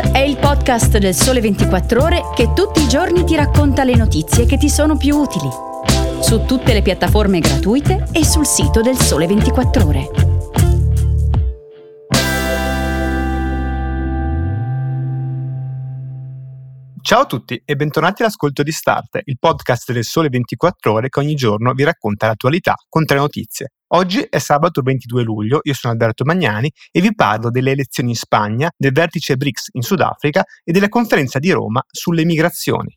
È il podcast del Sole 24 Ore che tutti i giorni ti racconta le notizie che ti sono più utili. Su tutte le piattaforme gratuite e sul sito del Sole 24 Ore. Ciao a tutti e bentornati all'ascolto di Start, il podcast del Sole 24 Ore che ogni giorno vi racconta l'attualità con tre notizie. Oggi è sabato 22 luglio, io sono Alberto Magnani e vi parlo delle elezioni in Spagna, del vertice BRICS in Sudafrica e della conferenza di Roma sulle migrazioni.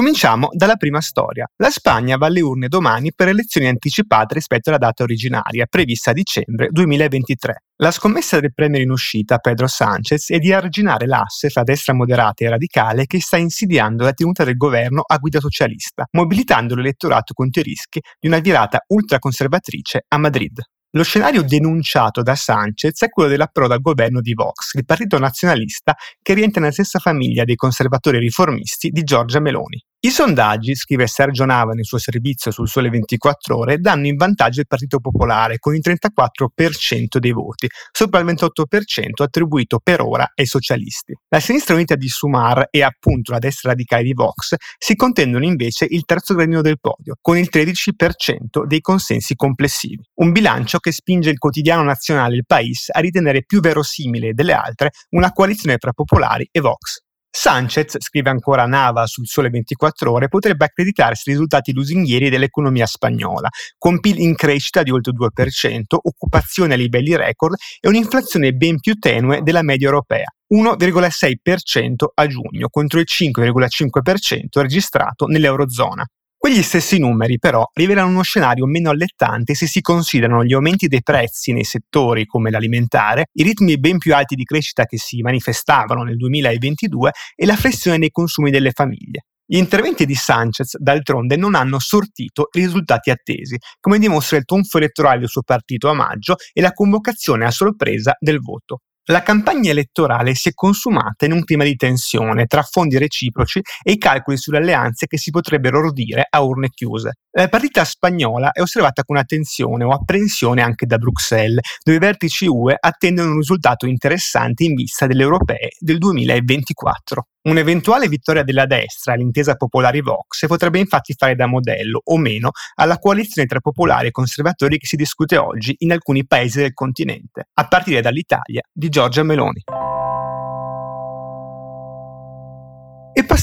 Cominciamo dalla prima storia. La Spagna va alle urne domani per elezioni anticipate rispetto alla data originaria, prevista a dicembre 2023. La scommessa del premier in uscita, Pedro Sánchez, è di arginare l'asse fra destra moderata e radicale che sta insidiando la tenuta del governo a guida socialista, mobilitando l'elettorato contro i rischi di una virata ultraconservatrice a Madrid. Lo scenario denunciato da Sanchez è quello dell'approdo al governo di Vox, il partito nazionalista che rientra nella stessa famiglia dei conservatori riformisti di Giorgia Meloni. I sondaggi, scrive Sergio Nava nel suo servizio sul Sole 24 Ore, danno in vantaggio il Partito Popolare con il 34% dei voti, sopra il 28% attribuito per ora ai socialisti. La sinistra unita di Sumar e appunto la destra radicale di Vox si contendono invece il terzo gradino del podio, con il 13% dei consensi complessivi. Un bilancio che spinge il quotidiano nazionale Il País a ritenere più verosimile delle altre una coalizione tra popolari e Vox. Sanchez, scrive ancora Nava sul Sole 24 Ore, potrebbe accreditarsi i risultati lusinghieri dell'economia spagnola, con PIL in crescita di oltre 2%, occupazione a livelli record e un'inflazione ben più tenue della media europea. 1,6% a giugno contro il 5,5% registrato nell'Eurozona. Quegli stessi numeri però rivelano uno scenario meno allettante se si considerano gli aumenti dei prezzi nei settori come l'alimentare, i ritmi ben più alti di crescita che si manifestavano nel 2022 e la flessione nei consumi delle famiglie. Gli interventi di Sanchez, d'altronde, non hanno sortito i risultati attesi, come dimostra il tonfo elettorale del suo partito a maggio e la convocazione a sorpresa del voto. La campagna elettorale si è consumata in un clima di tensione tra fondi reciproci e i calcoli sulle alleanze che si potrebbero ordire a urne chiuse. La partita spagnola è osservata con attenzione o apprensione anche da Bruxelles, dove i vertici UE attendono un risultato interessante in vista delle europee del 2024. Un'eventuale vittoria della destra all'intesa popolari Vox potrebbe infatti fare da modello, o meno, alla coalizione tra popolari e conservatori che si discute oggi in alcuni paesi del continente, a partire dall'Italia di Giorgia Meloni.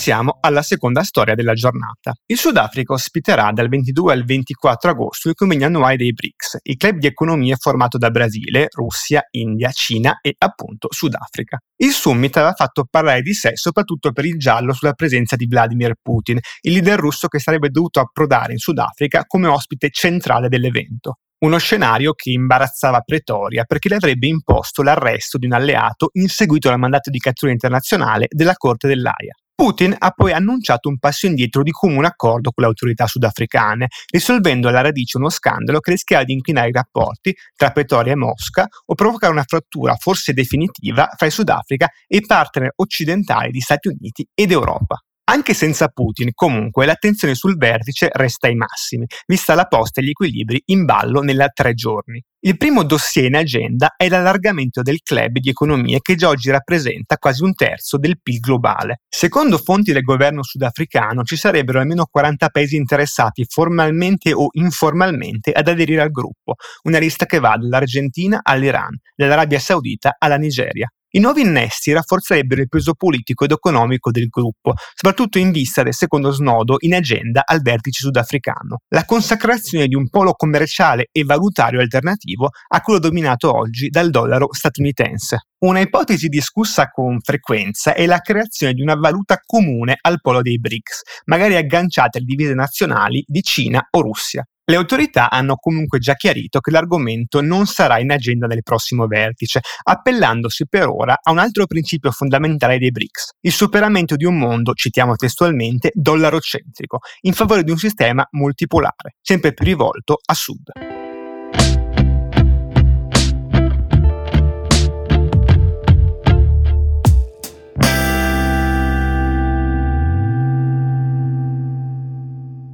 Passiamo alla seconda storia della giornata. Il Sudafrica ospiterà dal 22 al 24 agosto il convegno annuale dei BRICS, il club di economia formato da Brasile, Russia, India, Cina e appunto Sudafrica. Il summit aveva fatto parlare di sé soprattutto per il giallo sulla presenza di Vladimir Putin, il leader russo che sarebbe dovuto approdare in Sudafrica come ospite centrale dell'evento. Uno scenario che imbarazzava Pretoria perché le avrebbe imposto l'arresto di un alleato inseguito dal mandato di cattura internazionale della Corte dell'AIA. Putin ha poi annunciato un passo indietro di comune accordo con le autorità sudafricane, risolvendo alla radice uno scandalo che rischiava di inclinare i rapporti tra Pretoria e Mosca o provocare una frattura forse definitiva fra il Sudafrica e i partner occidentali di Stati Uniti ed Europa. Anche senza Putin, comunque, l'attenzione sul vertice resta ai massimi, vista la posta e gli equilibri in ballo nella tre giorni. Il primo dossier in agenda è l'allargamento del club di economie che già oggi rappresenta quasi un terzo del PIL globale. Secondo fonti del governo sudafricano ci sarebbero almeno 40 paesi interessati formalmente o informalmente ad aderire al gruppo, una lista che va dall'Argentina all'Iran, dall'Arabia Saudita alla Nigeria. I nuovi innesti rafforzerebbero il peso politico ed economico del gruppo, soprattutto in vista del secondo snodo in agenda al vertice sudafricano, la consacrazione di un polo commerciale e valutario alternativo a quello dominato oggi dal dollaro statunitense. Una ipotesi discussa con frequenza è la creazione di una valuta comune al polo dei BRICS, magari agganciata alle divise nazionali di Cina o Russia. Le autorità hanno comunque già chiarito che l'argomento non sarà in agenda nel prossimo vertice, appellandosi per ora a un altro principio fondamentale dei BRICS, il superamento di un mondo, citiamo testualmente, dollarocentrico, in favore di un sistema multipolare, sempre più rivolto a sud.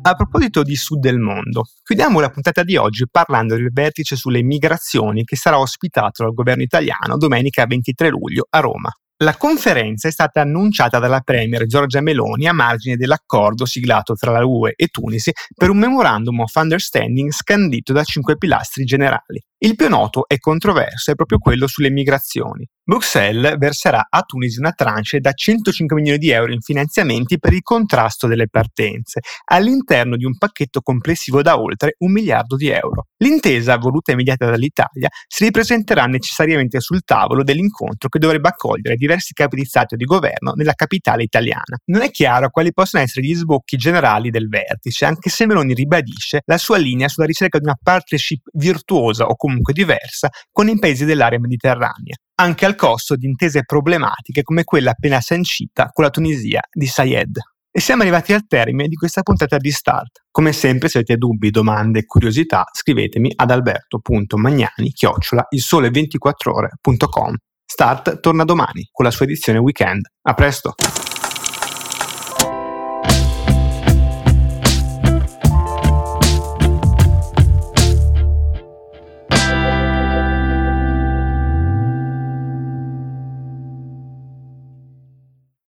A proposito di sud del mondo, chiudiamo la puntata di oggi parlando del vertice sulle migrazioni che sarà ospitato dal governo italiano domenica 23 luglio a Roma. La conferenza è stata annunciata dalla Premier Giorgia Meloni a margine dell'accordo siglato tra la UE e Tunisi per un Memorandum of Understanding scandito da cinque pilastri generali. Il più noto e controverso è proprio quello sulle migrazioni. Bruxelles verserà a Tunisi una tranche da 105 milioni di euro in finanziamenti per il contrasto delle partenze, all'interno di un pacchetto complessivo da oltre un miliardo di euro. L'intesa, voluta e mediata dall'Italia, si ripresenterà necessariamente sul tavolo dell'incontro che dovrebbe accogliere diversi capi di Stato e di governo nella capitale italiana. Non è chiaro quali possano essere gli sbocchi generali del vertice, anche se Meloni ribadisce la sua linea sulla ricerca di una partnership virtuosa o comunque diversa con i paesi dell'area mediterranea anche al costo di intese problematiche come quella appena sancita con la Tunisia di Sayed. E siamo arrivati al termine di questa puntata di Start. Come sempre, se avete dubbi, domande curiosità, scrivetemi ad alberto.magnani chiocciola il sole 24 ore.com. Start torna domani con la sua edizione weekend. A presto!